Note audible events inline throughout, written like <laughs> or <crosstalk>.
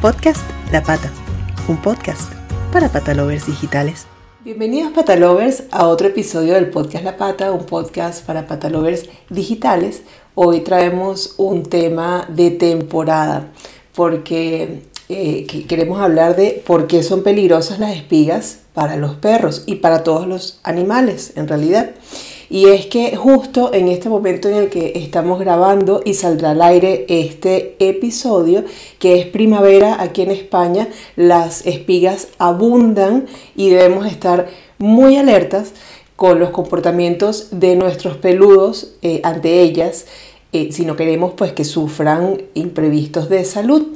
Podcast La Pata, un podcast para patalovers digitales. Bienvenidos patalovers a otro episodio del podcast La Pata, un podcast para patalovers digitales. Hoy traemos un tema de temporada porque eh, queremos hablar de por qué son peligrosas las espigas para los perros y para todos los animales en realidad. Y es que justo en este momento en el que estamos grabando y saldrá al aire este episodio, que es primavera aquí en España, las espigas abundan y debemos estar muy alertas con los comportamientos de nuestros peludos eh, ante ellas, eh, si no queremos pues que sufran imprevistos de salud.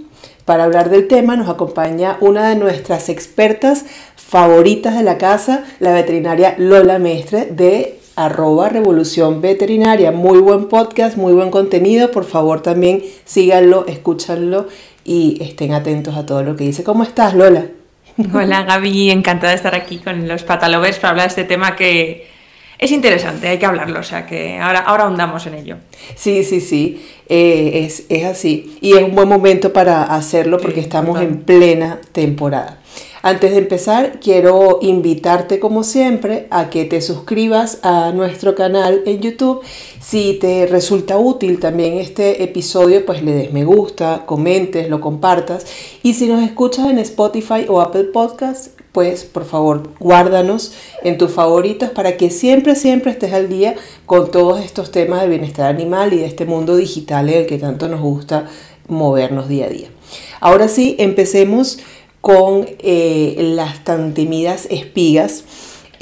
Para hablar del tema nos acompaña una de nuestras expertas favoritas de la casa, la veterinaria Lola Mestre de arroba Revolución Veterinaria. Muy buen podcast, muy buen contenido. Por favor también síganlo, escúchanlo y estén atentos a todo lo que dice. ¿Cómo estás, Lola? <laughs> Hola Gaby, encantada de estar aquí con los patalovers para hablar de este tema que es interesante, hay que hablarlo, o sea que ahora, ahora ahondamos en ello. Sí, sí, sí, eh, es, es, así. Y es un buen momento para hacerlo porque estamos en plena temporada. Antes de empezar, quiero invitarte como siempre a que te suscribas a nuestro canal en YouTube. Si te resulta útil también este episodio, pues le des me gusta, comentes, lo compartas. Y si nos escuchas en Spotify o Apple Podcasts, pues por favor guárdanos en tus favoritos para que siempre, siempre estés al día con todos estos temas de bienestar animal y de este mundo digital en el que tanto nos gusta movernos día a día. Ahora sí, empecemos con eh, las tan temidas espigas.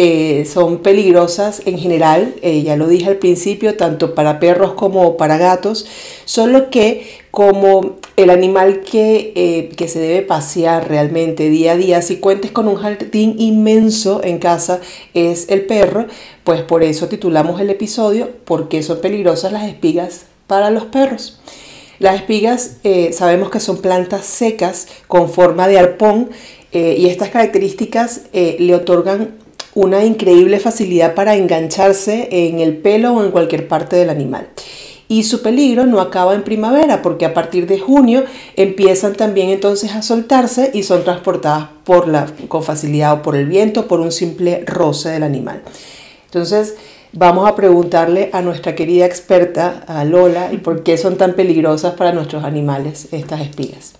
Eh, son peligrosas en general, eh, ya lo dije al principio, tanto para perros como para gatos, solo que como el animal que, que, se debe pasear realmente día a día, si cuentes con un jardín inmenso en casa, es el perro, pues por eso titulamos el episodio, porque son peligrosas las espigas para los perros. Las espigas eh, sabemos que son plantas secas con forma de arpón eh, y estas características eh, le otorgan una increíble facilidad para engancharse en el pelo o en cualquier parte del animal. Y su peligro no acaba en primavera porque a partir de junio empiezan también entonces a soltarse y son transportadas por la, con facilidad o por el viento o por un simple roce del animal. Entonces, vamos a preguntarle a nuestra querida experta, a Lola, por qué son tan peligrosas para nuestros animales estas espigas.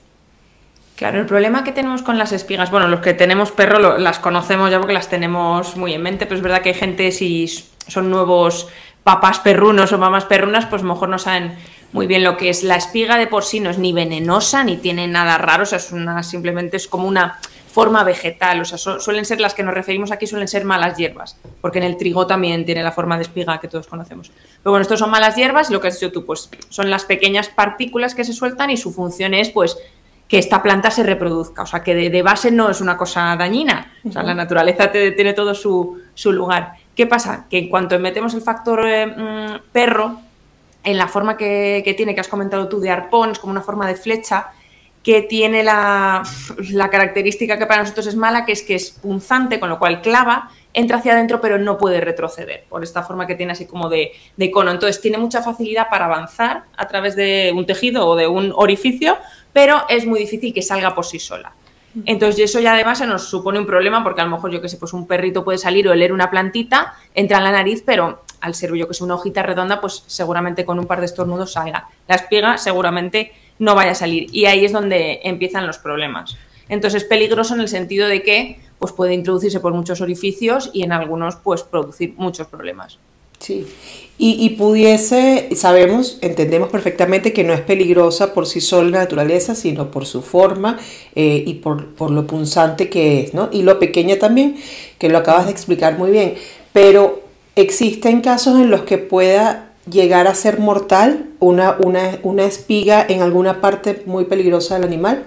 Claro, el problema que tenemos con las espigas, bueno, los que tenemos perro las conocemos ya porque las tenemos muy en mente, pero es verdad que hay gente, si son nuevos papás perrunos o mamás perrunas, pues mejor no saben muy bien lo que es. La espiga de por sí no es ni venenosa ni tiene nada raro, o sea, es una, simplemente es como una forma vegetal, o sea, suelen ser las que nos referimos aquí, suelen ser malas hierbas, porque en el trigo también tiene la forma de espiga que todos conocemos. Pero bueno, estos son malas hierbas y lo que has dicho tú, pues son las pequeñas partículas que se sueltan y su función es, pues, que esta planta se reproduzca, o sea, que de, base no es una cosa dañina, o sea, la naturaleza tiene todo su, lugar. ¿Qué pasa? Que en cuanto metemos el factor eh, mm, perro, en la forma que, que tiene, que has comentado tú, de arpón, es como una forma de flecha, que tiene la, característica que para nosotros es mala, que es que es punzante, con lo cual clava, entra hacia adentro, pero no puede retroceder, por esta forma que tiene así como de, cono. Entonces tiene mucha facilidad para avanzar a través de un tejido o de un orificio, pero es muy difícil que salga por sí sola. Entonces, eso ya además se nos supone un problema porque a lo mejor, yo que sé, pues un perrito puede salir o leer una plantita, entra en la nariz, pero al ser yo que sé una hojita redonda, pues seguramente con un par de estornudos salga. La espiga seguramente no vaya a salir. Y ahí es donde empiezan los problemas. Entonces es peligroso en el sentido de que pues, puede introducirse por muchos orificios y en algunos pues producir muchos problemas. Sí, y, pudiese, sabemos, entendemos perfectamente que no es peligrosa por sí sola la naturaleza, sino por su forma eh, y por, por, lo punzante que es, ¿no? Y lo pequeña también, que lo acabas de explicar muy bien. Pero existen casos en los que pueda llegar a ser mortal una, una, espiga en alguna parte muy peligrosa del animal?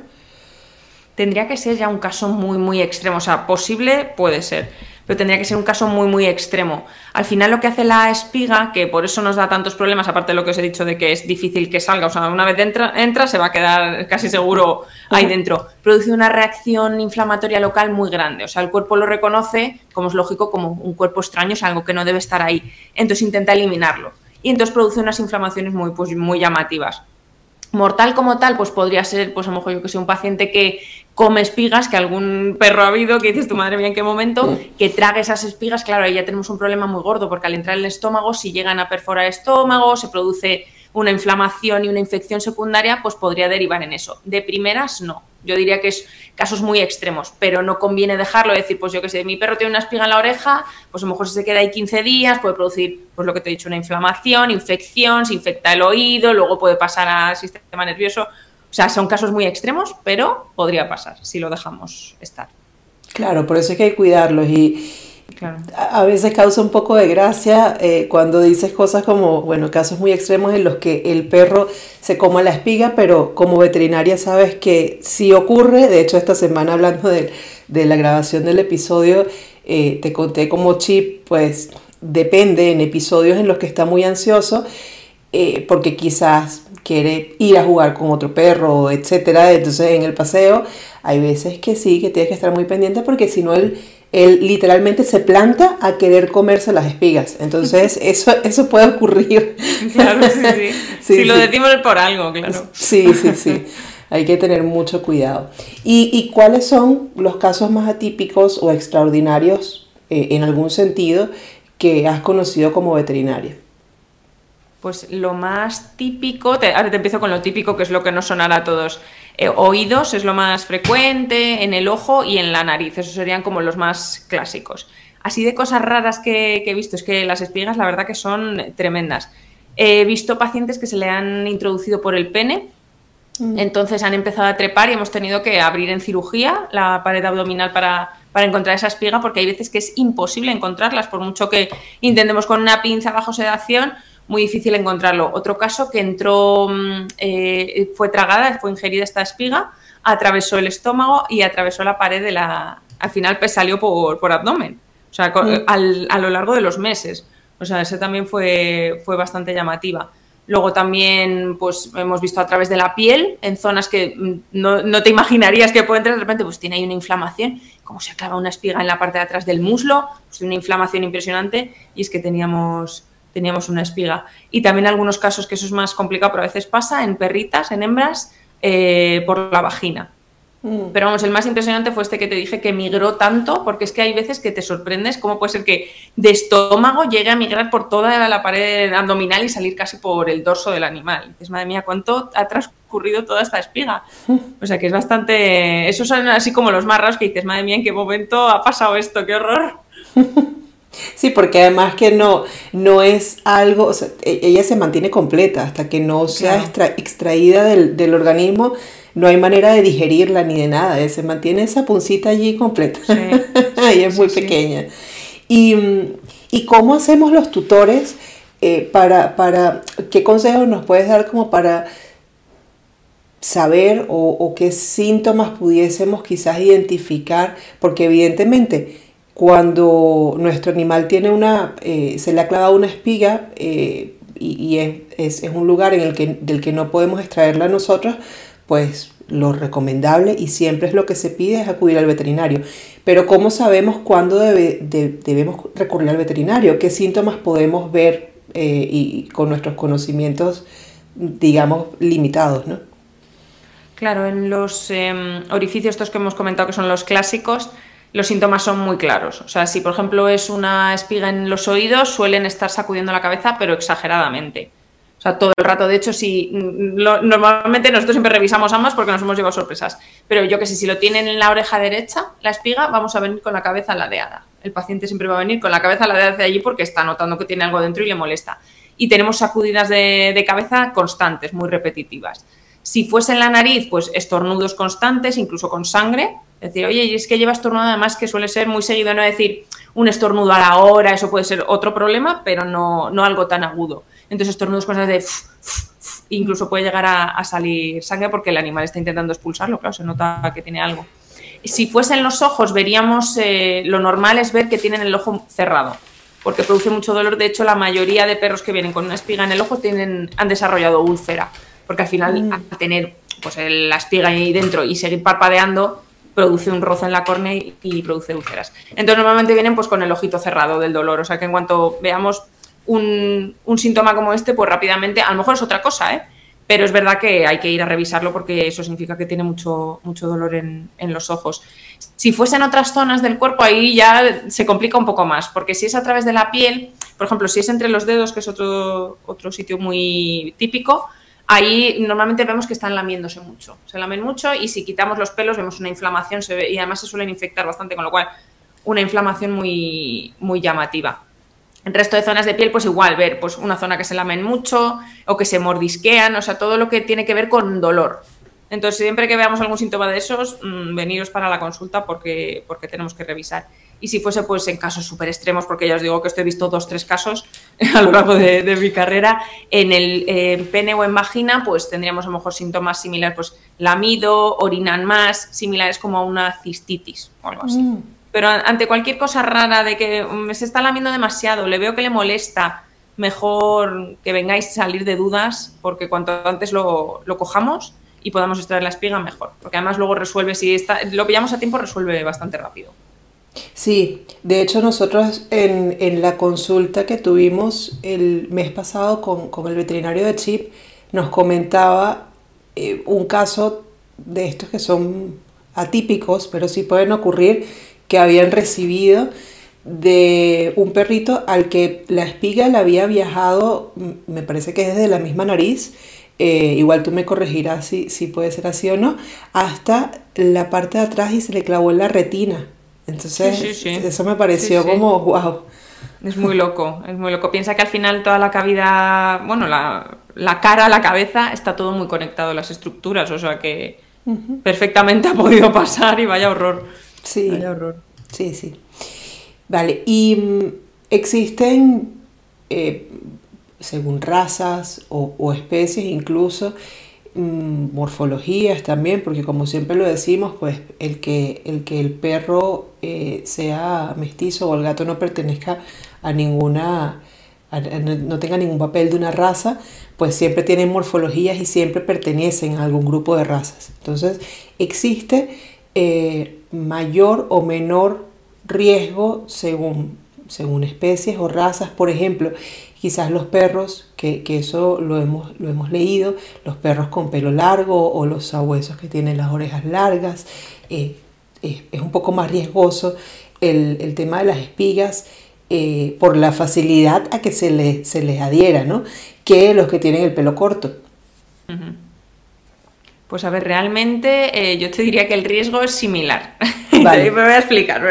Tendría que ser ya un caso muy, muy extremo. O sea, posible puede ser, pero tendría que ser un caso muy, muy extremo. Al final lo que hace la espiga, que por eso nos da tantos problemas, aparte de lo que os he dicho de que es difícil que salga, o sea, una vez entra, entra se va a quedar casi seguro ahí dentro, produce una reacción inflamatoria local muy grande. O sea, el cuerpo lo reconoce, como es lógico, como un cuerpo extraño, es algo que no debe estar ahí. Entonces intenta eliminarlo y entonces produce unas inflamaciones muy, pues, muy llamativas. Mortal como tal, pues podría ser, pues a lo mejor yo que sé, un paciente que come espigas, que algún perro ha habido, que dices tu madre mía en qué momento, que trague esas espigas, claro, ahí ya tenemos un problema muy gordo, porque al entrar en el estómago, si llegan a perforar el estómago, se produce una inflamación y una infección secundaria, pues podría derivar en eso. De primeras, no. Yo diría que es casos muy extremos, pero no conviene dejarlo, decir, pues yo que sé, mi perro tiene una espiga en la oreja, pues a lo mejor si se queda ahí 15 días puede producir, pues lo que te he dicho, una inflamación, infección, se infecta el oído, luego puede pasar al sistema nervioso. O sea, son casos muy extremos, pero podría pasar si lo dejamos estar. Claro, por eso hay que cuidarlos y, a veces causa un poco de gracia eh, cuando dices cosas como, bueno, casos muy extremos en los que el perro se coma la espiga, pero como veterinaria sabes que sí ocurre. De hecho, esta semana hablando de, la grabación del episodio, eh, te conté como Chip, pues depende en episodios en los que está muy ansioso, eh, porque quizás quiere ir a jugar con otro perro, etcétera. Entonces, en el paseo, hay veces que sí, que tienes que estar muy pendiente porque si no, él él literalmente se planta a querer comerse las espigas. Entonces, <laughs> eso, eso puede ocurrir. Claro, sí, sí. <laughs> si lo decimos por algo, claro. Sí, sí, sí. Hay que tener mucho cuidado. ¿Y, cuáles son los casos más atípicos o extraordinarios, eh, en algún sentido, que has conocido como veterinaria? Pues lo más típico, ahora te empiezo con lo típico, que es lo que nos sonará a todos. Eh, oídos es lo más frecuente, en el ojo y en la nariz. Esos serían como los más clásicos. Así de cosas raras que, he visto, es que las espigas la verdad que son tremendas. He visto pacientes que se le han introducido por el pene, mm. entonces han empezado a trepar y hemos tenido que abrir en cirugía la pared abdominal para, para encontrar esa espiga, porque hay veces que es imposible encontrarlas, por mucho que intentemos con una pinza bajo sedación, muy difícil encontrarlo. Otro caso que entró, mm, eh, fue tragada, fue ingerida esta espiga, atravesó el estómago y atravesó la pared de la... Al final pues, salió por, por abdomen, o sea, mm. a lo largo de los meses. O sea, esa también fue, fue bastante llamativa. Luego también pues hemos visto a través de la piel, en zonas que mm, no, no, te imaginarías que puede entrar, de repente pues tiene ahí una inflamación, como se acaba una espiga en la parte de atrás del muslo, pues una inflamación impresionante y es que teníamos teníamos una espiga. Y también algunos casos que eso es más complicado, pero a veces pasa en perritas, en hembras, eh, por la vagina. Mm. Pero vamos, el más impresionante fue este que te dije que migró tanto, porque es que hay veces que te sorprendes cómo puede ser que de estómago llegue a migrar por toda la pared abdominal y salir casi por el dorso del animal. dices, madre mía, ¿cuánto ha transcurrido toda esta espiga? <laughs> O sea que es bastante... Esos son así como los más raros que dices, madre mía, ¿en qué momento ha pasado esto? ¡Qué horror! <laughs> Sí, porque además que no, no es algo, o sea, e, ella se mantiene completa hasta que no sea extraída del, organismo, no hay manera de digerirla ni de nada, eh, se mantiene esa puncita allí completa, <laughs> y es muy pequeña. Y, cómo hacemos los tutores eh, para, para, qué consejos nos puedes dar como para saber o, o qué síntomas pudiésemos quizás identificar, porque evidentemente cuando nuestro animal tiene una, eh, se le ha clavado una espiga eh, y, es, un lugar en el que, del que no podemos extraerla nosotros, pues lo recomendable y siempre es lo que se pide es acudir al veterinario. Pero ¿cómo sabemos cuándo debemos recurrir al veterinario? ¿Qué síntomas podemos ver eh, y con nuestros conocimientos, digamos, limitados? ¿no? Claro, en los em, orificios estos que hemos comentado que son los clásicos, los síntomas son muy claros. O sea, si por ejemplo es una espiga en los oídos, suelen estar sacudiendo la cabeza, pero exageradamente. O sea, todo el rato. De hecho, si normalmente nosotros siempre revisamos ambas porque nos hemos llevado sorpresas. Pero yo que sé, si lo tienen en la oreja derecha, la espiga, vamos a venir con la cabeza ladeada. El paciente siempre va a venir con la cabeza ladeada hacia allí porque está notando que tiene algo dentro y le molesta. Y tenemos sacudidas de, de cabeza constantes, muy repetitivas. Si fuese en la nariz, pues estornudos constantes, incluso con sangre, decir, oye, es que lleva estornudo además que suele ser muy seguido, no decir un estornudo a la hora, eso puede ser otro problema, pero no, no algo tan agudo. Entonces estornudos cosas de... incluso puede llegar a, salir sangre porque el animal está intentando expulsarlo, claro, se nota que tiene algo. Si fuesen los ojos, veríamos, eh, lo normal es ver que tienen el ojo cerrado, porque produce mucho dolor. De hecho, la mayoría de perros que vienen con una espiga en el ojo tienen, han desarrollado úlcera, porque al final, mm. al tener pues, la espiga ahí dentro y seguir parpadeando, produce un rozo en la córnea y, produce úlceras. Entonces normalmente vienen pues con el ojito cerrado del dolor, o sea que en cuanto veamos un, síntoma como este, pues rápidamente, a lo mejor es otra cosa, ¿eh? pero es verdad que hay que ir a revisarlo porque eso significa que tiene mucho, mucho dolor en, los ojos. Si fuese en otras zonas del cuerpo, ahí ya se complica un poco más, porque si es a través de la piel, por ejemplo, si es entre los dedos, que es otro, otro sitio muy típico, ahí normalmente vemos que están lamiéndose mucho. Se lamen mucho y si quitamos los pelos vemos una inflamación se ve, y además se suelen infectar bastante, con lo cual una inflamación muy, muy llamativa. El resto de zonas de piel, pues igual, ver pues una zona que se lamen mucho o que se mordisquean, o sea, todo lo que tiene que ver con dolor. Entonces, siempre que veamos algún síntoma de esos, mm, veniros para la consulta porque, porque tenemos que revisar. Y si fuese pues en casos súper extremos, porque ya os digo que estoy he visto dos, tres casos <laughs> a lo largo de, mi carrera, en el pene o en vagina, pues tendríamos a lo mejor síntomas similares, pues lamido, orinan más, similares como a una cistitis o algo así. Mm. Pero ante cualquier cosa rara de que me se está lamiendo demasiado, le veo que le molesta, mejor que vengáis a salir de dudas, porque cuanto antes lo, cojamos y podamos extraer la espiga, mejor. Porque además luego resuelve, si está, lo pillamos a tiempo, resuelve bastante rápido. Sí, de hecho nosotros en, la consulta que tuvimos el mes pasado con, el veterinario de Chip, nos comentaba eh, un caso de estos que son atípicos, pero sí pueden ocurrir, que habían recibido de un perrito al que la espiga le había viajado, me parece que desde la misma nariz, eh, igual tú me corregirás si, si puede ser así o no, hasta la parte de atrás y se le clavó en la retina. Entonces, eso me pareció como, wow. Es muy loco, es muy loco. Piensa que al final toda la cavidad, bueno, la, la cara, la cabeza, está todo muy conectado, las estructuras, o sea que perfectamente ha podido pasar y vaya horror. Sí. Sí, sí. Vale, y mm, existen, eh, según razas o, especies incluso, mm, morfologías también, porque como siempre lo decimos, pues el que el, que el perro eh, sea mestizo o el gato no pertenezca a ninguna, no tenga ningún papel de una raza, pues siempre tienen morfologías y siempre pertenecen a algún grupo de razas. Entonces, existe eh, mayor o menor riesgo según, según especies o razas. Por ejemplo, quizás los perros, que, eso lo hemos, lo hemos leído, los perros con pelo largo o los sabuesos que tienen las orejas largas, eh, es un poco más riesgoso el, tema de las espigas. Eh, por la facilidad a que se, se les adhiera, ¿no? Que los que tienen el pelo corto. Pues a ver, realmente eh, yo te diría que el riesgo es similar. <laughs> me, voy a explicar,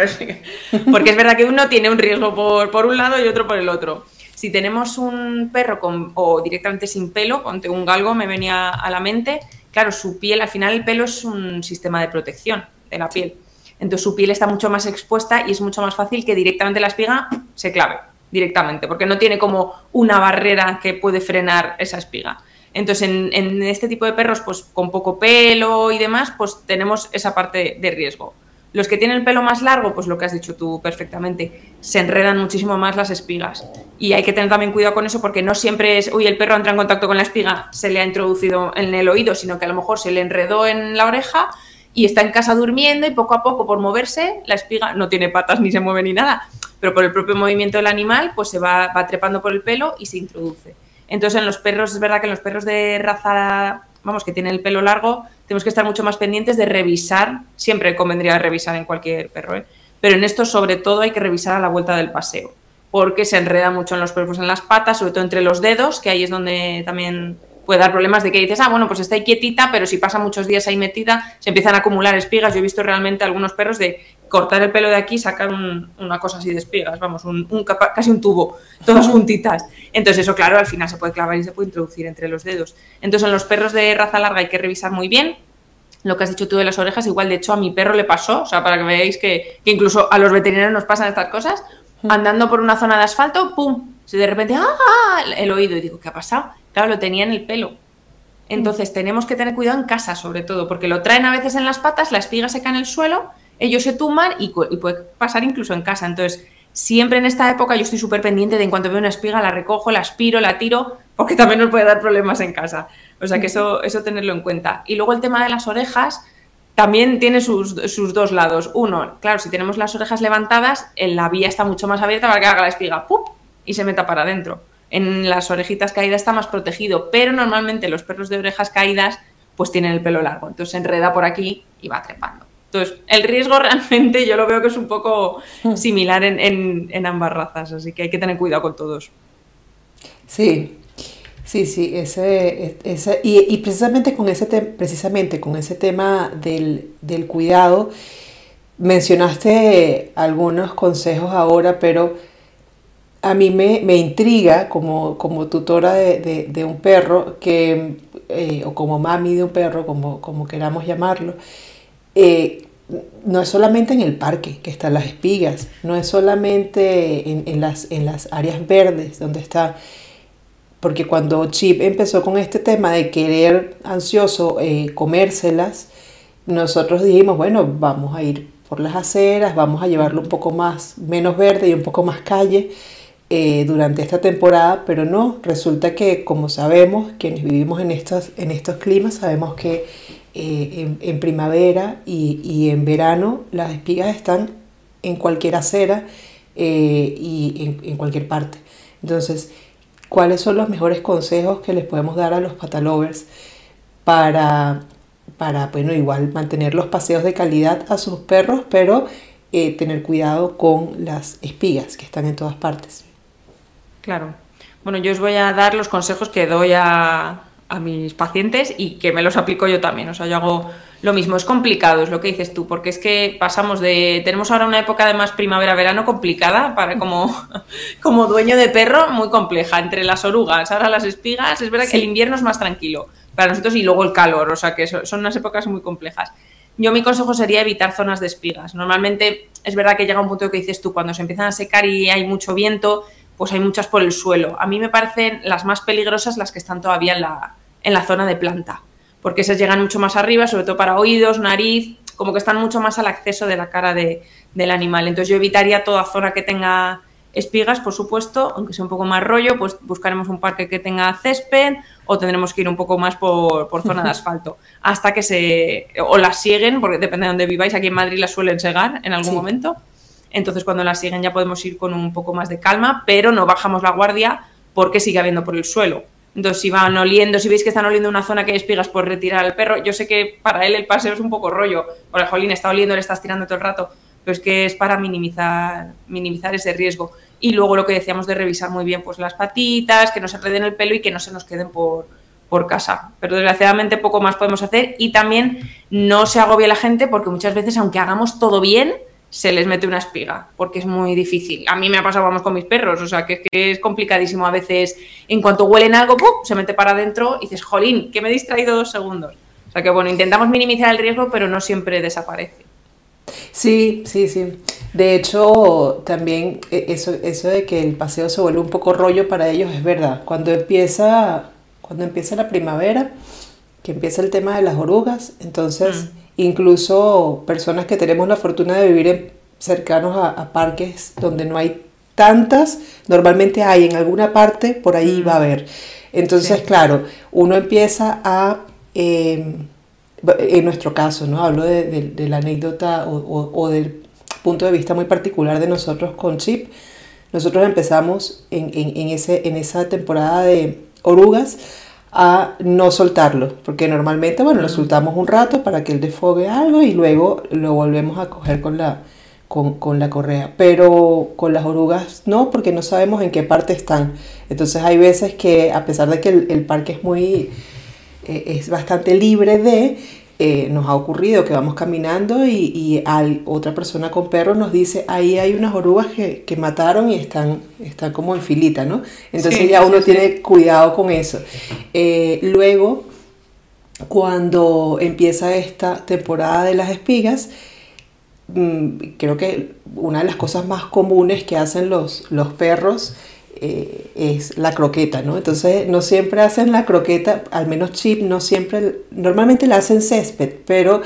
Porque es verdad que uno tiene un riesgo por, un lado y otro por el otro. Si tenemos un perro con, o directamente sin pelo, ponte un galgo, me venía a la mente, claro, su piel, al final el pelo es un sistema de protección de la piel. Entonces su piel está mucho más expuesta y es mucho más fácil que directamente la espiga se clave, directamente, porque no tiene como una barrera que puede frenar esa espiga. Entonces, en, este tipo de perros, pues con poco pelo y demás, pues tenemos esa parte de riesgo. Los que tienen el pelo más largo, pues lo que has dicho tú perfectamente, se enredan muchísimo más las espigas. Y hay que tener también cuidado con eso porque no siempre es, uy, el perro entra en contacto con la espiga, se le ha introducido en el oído, sino que a lo mejor se le enredó en la oreja y está en casa durmiendo y poco a poco por moverse, la espiga no tiene patas ni se mueve ni nada, pero por el propio movimiento del animal, pues se va, va trepando por el pelo y se introduce. Entonces, en los perros, es verdad que en los perros de raza, vamos, que tienen el pelo largo, tenemos que estar mucho más pendientes de revisar, siempre convendría revisar en cualquier perro, ¿eh? pero en estos sobre todo hay que revisar a la vuelta del paseo, porque se enreda mucho en los perros en las patas, sobre todo entre los dedos, que ahí es donde también puede dar problemas de que dices, ah, bueno, pues está ahí quietita, pero si pasa muchos días ahí metida, se empiezan a acumular espigas. Yo he visto realmente algunos perros de cortar el pelo de aquí y sacar una cosa así de espigas, vamos, un, casi un tubo, todas <laughs> juntitas. Entonces eso, claro, al final se puede clavar y se puede introducir entre los dedos. Entonces en los perros de raza larga hay que revisar muy bien. Lo que has dicho tú de las orejas, igual de hecho a mi perro le pasó, o sea, para que veáis que, que incluso a los veterinarios nos pasan estas cosas, andando por una zona de asfalto, ¡pum! Se de repente, ¡ah! El oído. Y digo, ¿qué ha pasado? Claro, lo tenía en el pelo. Entonces tenemos que tener cuidado en casa, sobre todo, porque lo traen a veces en las patas, la espiga se cae en el suelo, ellos se tumban y, puede pasar incluso en casa. Entonces, siempre en esta época yo estoy súper pendiente de en cuanto veo una espiga, la recojo, la aspiro, la tiro, porque también nos puede dar problemas en casa. O sea que eso, eso tenerlo en cuenta. Y luego el tema de las orejas también tiene sus, sus dos lados. Uno, claro, si tenemos las orejas levantadas, la vía está mucho más abierta para que haga la espiga, y se meta para adentro. En las orejitas caídas está más protegido, pero normalmente los perros de orejas caídas pues tienen el pelo largo, entonces se enreda por aquí y va trepando. Entonces, el riesgo <laughs> realmente yo lo veo que es un poco hmm. similar en, ambas razas, así que hay que tener cuidado con todos. Sí, sí, sí, ese, ese y, precisamente con ese precisamente con ese tema del, del cuidado, mencionaste algunos consejos ahora, pero a mí me, intriga como, como tutora de, un perro que, eh, o como mami de un perro, como, como queramos llamarlo, eh, no es solamente en el parque que están las espigas, no es solamente en, las, en las áreas verdes donde está, porque cuando Chip empezó con este tema de querer ansioso eh, comérselas, nosotros dijimos, bueno, vamos a ir por las aceras, vamos a llevarlo un poco más, menos verde y un poco más calle eh, durante esta temporada, pero no, resulta que como sabemos, quienes vivimos en estos, en estos climas, sabemos que eh, en, primavera y, en verano las espigas están en cualquier acera eh, y en, cualquier parte. Entonces, ¿cuáles son los mejores consejos que les podemos dar a los patalovers para, para bueno, igual mantener los paseos de calidad a sus perros, pero tener cuidado con las espigas que están en todas partes? Claro. Bueno, yo os voy a dar los consejos que doy a, mis pacientes y que me los aplico yo también. O sea, yo hago lo mismo. Es complicado, es lo que dices tú, porque es que pasamos de. Tenemos ahora una época de más primavera-verano complicada para como, <laughs> como dueño de perro, muy compleja. Entre las orugas, ahora las espigas. Es verdad que el invierno es más tranquilo para nosotros y luego el calor. O sea, que son unas épocas muy complejas. Yo mi consejo sería evitar zonas de espigas. Normalmente es verdad que llega un punto que dices tú, cuando se empiezan a secar y hay mucho viento, pues hay muchas por el suelo. A mí me parecen las más peligrosas las que están todavía en la, en la zona de planta, porque esas llegan mucho más arriba, sobre todo para oídos, nariz, como que están mucho más al acceso de la cara del animal. Entonces yo evitaría toda zona que tenga espigas, por supuesto, aunque sea un poco más rollo, pues buscaremos un parque que tenga césped o tendremos que ir un poco más por, zona de <laughs> asfalto, hasta que se... o las siguen, porque depende de dónde viváis, aquí en Madrid las suelen segar en algún momento, entonces cuando la siguen ya podemos ir con un poco más de calma, pero no bajamos la guardia porque sigue habiendo por el suelo. Entonces, si van oliendo, si veis que están oliendo una zona que hay espigas, por retirar al perro. Yo sé que para él el paseo es un poco rollo, porque jolín está oliendo, le estás tirando todo el rato, pero es que es para minimizar, minimizar ese riesgo. Y luego lo que decíamos de revisar muy bien pues las patitas, que no se enreden el pelo y que no se nos queden por, por casa. Pero desgraciadamente poco más podemos hacer y también no se agobia la gente porque muchas veces, aunque hagamos todo bien, se les mete una espiga, porque es muy difícil. A mí me ha pasado, vamos, con mis perros, o sea, que, es complicadísimo a veces. En cuanto huelen algo, ¡pum! se mete para adentro y dices, jolín, que me he distraído dos segundos. O sea que, bueno, intentamos minimizar el riesgo, pero no siempre desaparece. Sí, sí, sí. De hecho, también e, eso, eso de que el paseo se vuelve un poco rollo para ellos es verdad. Cuando empieza, cuando empieza la primavera, que empieza el tema de las orugas, entonces... Mm incluso personas que tenemos la fortuna de vivir cercanos a, parques donde no hay tantas, normalmente hay en alguna parte, por ahí va a haber. Entonces, claro, uno empieza a, em, en nuestro caso, ¿no? Hablo de, la anécdota o, del punto de vista muy particular de nosotros con Chip. Nosotros empezamos en, en, ese, en esa temporada de orugas a no soltarlo, porque normalmente, bueno, lo soltamos un rato para que él desfogue algo y luego lo volvemos a coger con la, con, la correa, pero con las orugas no, porque no sabemos en qué parte están. Entonces hay veces que a pesar de que el, parque es muy, eh, es bastante libre de, eh, nos ha ocurrido que vamos caminando y, otra persona con perro nos dice, ahí hay unas orugas que, mataron y están, están como en filita, ¿no? Entonces ya uno tiene cuidado con eso. Eh, luego, cuando empieza esta temporada de las espigas, mm, creo que una de las cosas más comunes que hacen los, los perros eh, es la croqueta, ¿no? Entonces no siempre hacen la croqueta, al menos chip, no siempre, normalmente la hacen césped, pero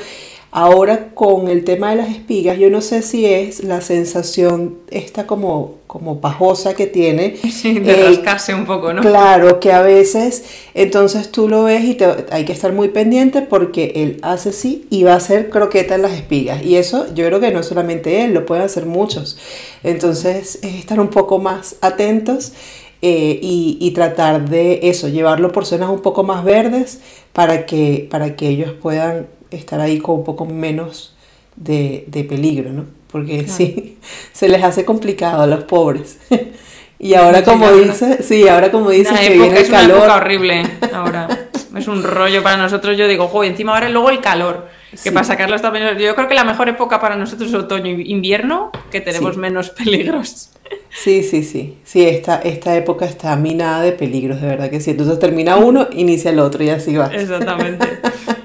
ahora con el tema de las espigas, yo no sé si es la sensación esta como como pajosa que tiene. Sí, de eh, rascarse un poco, ¿no? Claro, que a veces, entonces tú lo ves y hay que estar muy pendiente porque él hace así y va a hacer croqueta en las espigas. Y eso yo creo que no solamente él, lo pueden hacer muchos. Entonces es estar un poco más atentos. eh, y, tratar de eso, llevarlo por zonas un poco más verdes para que, para que ellos puedan estar ahí con un poco menos de, peligro, ¿no? Porque sí, <laughs> se les hace complicado a los pobres. <laughs> y ahora como dice, sí, ahora como dice que viene el calor. Una horrible ahora. <laughs> es un rollo para nosotros. Yo digo, joder, encima ahora luego el calor. Que para sacarlo también. Yo creo que la mejor época para nosotros es otoño e invierno, que tenemos menos <laughs> peligros. Sí, sí, sí. Sí, esta, esta época está minada de peligros, de verdad que sí. Entonces termina uno, <laughs> inicia el otro y así va. Exactamente.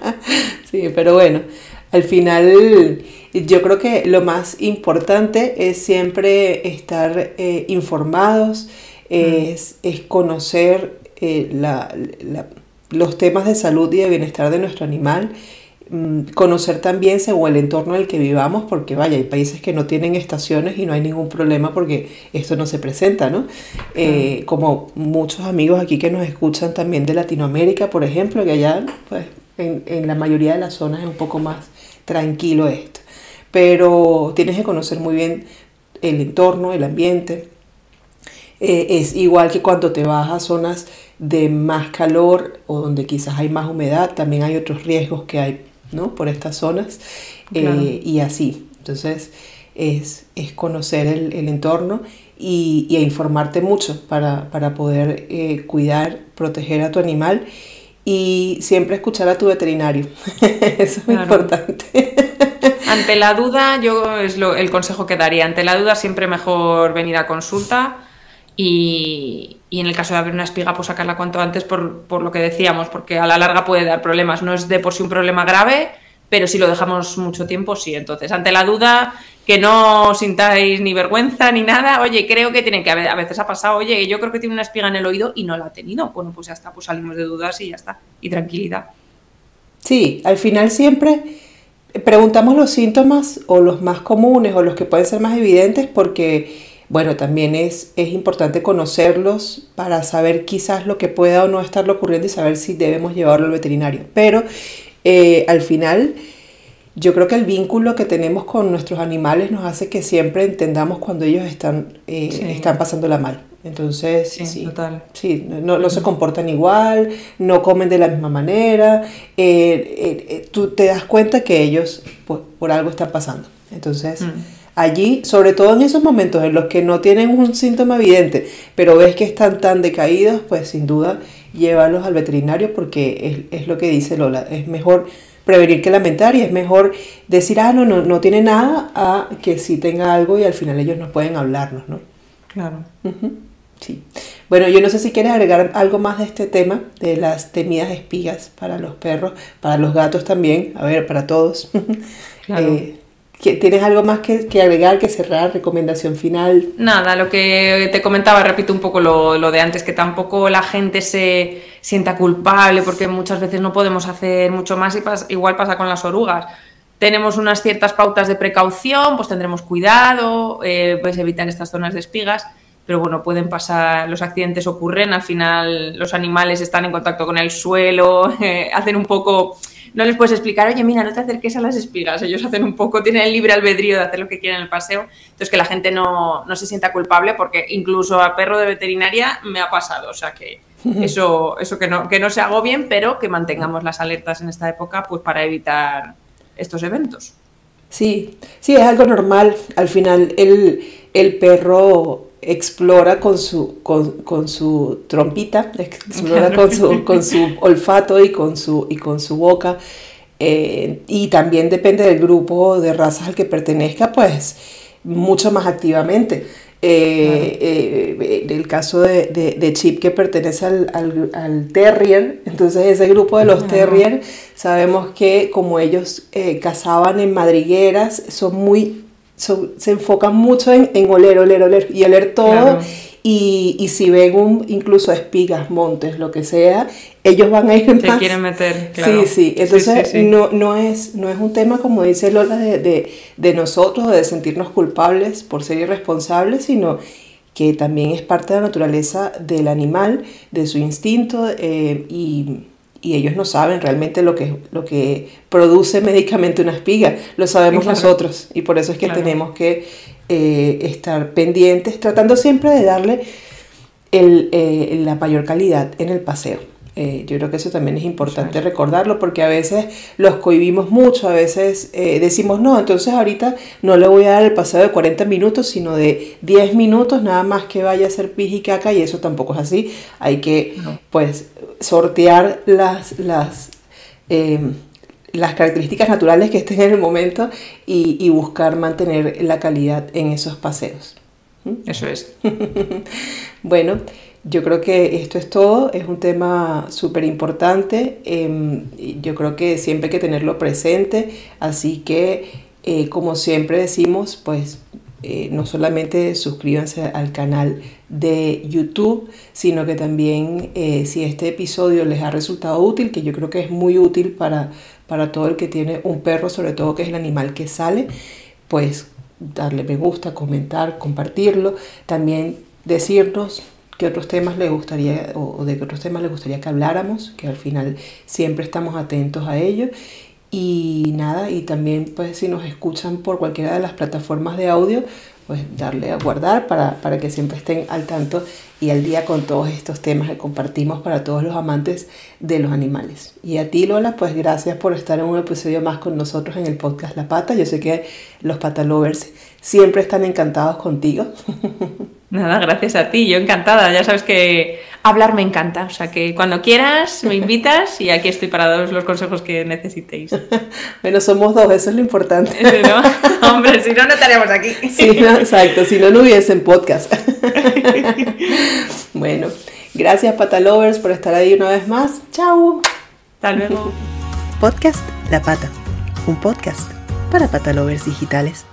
<laughs> sí, pero bueno, al final yo creo que lo más importante es siempre estar eh, informados, es, es conocer eh, la, los temas de salud y de bienestar de nuestro animal Mm, conocer también según el entorno en el que vivamos, porque vaya, hay países que no tienen estaciones y no hay ningún problema porque esto no se presenta, ¿no? Eh, como muchos amigos aquí que nos escuchan también de Latinoamérica, por ejemplo, que allá, pues, en, la mayoría de las zonas es un poco más tranquilo esto. Pero tienes que conocer muy bien el entorno, el ambiente. Eh, es igual que cuando te vas a zonas de más calor o donde quizás hay más humedad, también hay otros riesgos que hay ¿no? por estas zonas eh, y así. Entonces es, conocer el, entorno y, informarte mucho para, poder eh, cuidar, proteger a tu animal y siempre escuchar a tu veterinario. <laughs> Eso es importante. Ante la duda, yo es lo, el consejo que daría. Ante la duda, siempre mejor venir a consulta y, en el caso de abrir una espiga, pues sacarla cuanto antes por, por, lo que decíamos, porque a la larga puede dar problemas. No es de por sí un problema grave, pero si lo dejamos mucho tiempo, sí. Entonces, ante la duda, que no sintáis ni vergüenza ni nada, oye, creo que tiene que haber, a veces ha pasado, oye, yo creo que tiene una espiga en el oído y no la ha tenido. Bueno, pues ya está, pues salimos de dudas y ya está. Y tranquilidad. Sí, al final siempre preguntamos los síntomas o los más comunes o los que pueden ser más evidentes porque bueno, también es, es importante conocerlos para saber quizás lo que pueda o no estar ocurriendo y saber si debemos llevarlo al veterinario. Pero eh, al final, yo creo que el vínculo que tenemos con nuestros animales nos hace que siempre entendamos cuando ellos están, eh, están pasándola mal. Entonces, sí, total. sí no, se comportan igual, no comen de la misma manera. Eh, tú te das cuenta que ellos pues, por algo están pasando. Entonces, mm allí, sobre todo en esos momentos en los que no tienen un síntoma evidente, pero ves que están tan decaídos, pues sin duda llévalos al veterinario porque es, lo que dice Lola, es mejor prevenir que lamentar y es mejor decir, ah, no, no, no tiene nada, a que sí tenga algo y al final ellos no pueden hablarnos, ¿no? Claro. Sí. Bueno, yo no sé si quieres agregar algo más de este tema, de las temidas espigas para los perros, para los gatos también, a ver, para todos. <laughs> Claro. Eh, ¿Tienes algo más que, agregar, que cerrar? ¿Recomendación final? Nada, lo que te comentaba, repito un poco lo, de antes, que tampoco la gente se sienta culpable porque muchas veces no podemos hacer mucho más y igual pasa con las orugas. Tenemos unas ciertas pautas de precaución, pues tendremos cuidado, eh, pues evitar estas zonas de espigas, pero bueno, pueden pasar, los accidentes ocurren, al final los animales están en contacto con el suelo, <laughs> eh, hacen un poco no les puedes explicar, oye, mira, no te acerques a las espigas. Ellos hacen un poco, tienen el libre albedrío de hacer lo que quieren en el paseo. Entonces, que la gente no, se sienta culpable, porque incluso a perro de veterinaria me ha pasado. O sea, que <laughs> eso, eso que, no, que no se agobien, pero que mantengamos las alertas en esta época pues para evitar estos eventos. Sí, sí, es algo normal. Al final, el, el perro explora con su, con, su trompita, explora con su, <laughs> con su olfato y con su, y con su boca. Eh, y también depende del grupo de razas al que pertenezca, pues mucho más activamente. Eh, eh, el caso de, Chip que pertenece al, Terrier, entonces ese grupo de los Terrier, sabemos que como ellos cazaban en madrigueras, son muy se enfocan mucho en, oler, oler, oler y oler todo. Y, si ven un, incluso espigas, montes, lo que sea, ellos van a ir Se quieren meter, Sí, sí. Entonces No, no, es, no es un tema, como dice Lola, de, de, nosotros, de sentirnos culpables por ser irresponsables, sino que también es parte de la naturaleza del animal, de su instinto eh, y y ellos no saben realmente lo que, lo que produce médicamente una espiga, lo sabemos nosotros y por eso es que tenemos que eh, estar pendientes, tratando siempre de darle eh, la mayor calidad en el paseo. Eh, yo creo que eso también es importante recordarlo porque a veces los cohibimos mucho, a veces eh, decimos, no, entonces ahorita no le voy a dar el paseo de 40 minutos, sino de 10 minutos, nada más que vaya a hacer pis y caca y eso tampoco es así. Hay que, pues, sortear las, las, las características naturales que estén en el momento y, y buscar mantener la calidad en esos paseos. Eso es. <laughs> bueno, yo creo que esto es todo, es un tema súper importante, em, yo creo que siempre hay que tenerlo presente, así que eh, como siempre decimos, pues eh, no solamente suscríbanse al canal de YouTube, sino que también eh, si este episodio les ha resultado útil, que yo creo que es muy útil para, para todo el que tiene un perro, sobre todo que es el animal que sale, pues darle me gusta, comentar, compartirlo, también decirnos qué otros temas les gustaría o de qué otros temas les gustaría que habláramos, que al final siempre estamos atentos a ello. Y nada, y también pues si nos escuchan por cualquiera de las plataformas de audio, pues darle a guardar para, para que siempre estén al tanto y al día con todos estos temas que compartimos para todos los amantes de los animales. Y a ti Lola, pues gracias por estar en un episodio más con nosotros en el podcast La Pata. Yo sé que los patalovers siempre están encantados contigo. <laughs> Nada, gracias a ti, yo encantada. Ya sabes que hablar me encanta, o sea que cuando quieras me invitas y aquí estoy para daros los consejos que necesitéis. <laughs> bueno, somos dos, eso es lo importante. <laughs> Hombre, si no, no estaríamos aquí. sí, exacto, si no, no hubiesen podcast. <laughs> bueno, gracias Patalovers por estar ahí una vez más. Chao. Hasta luego. Podcast La Pata, un podcast para patalovers digitales.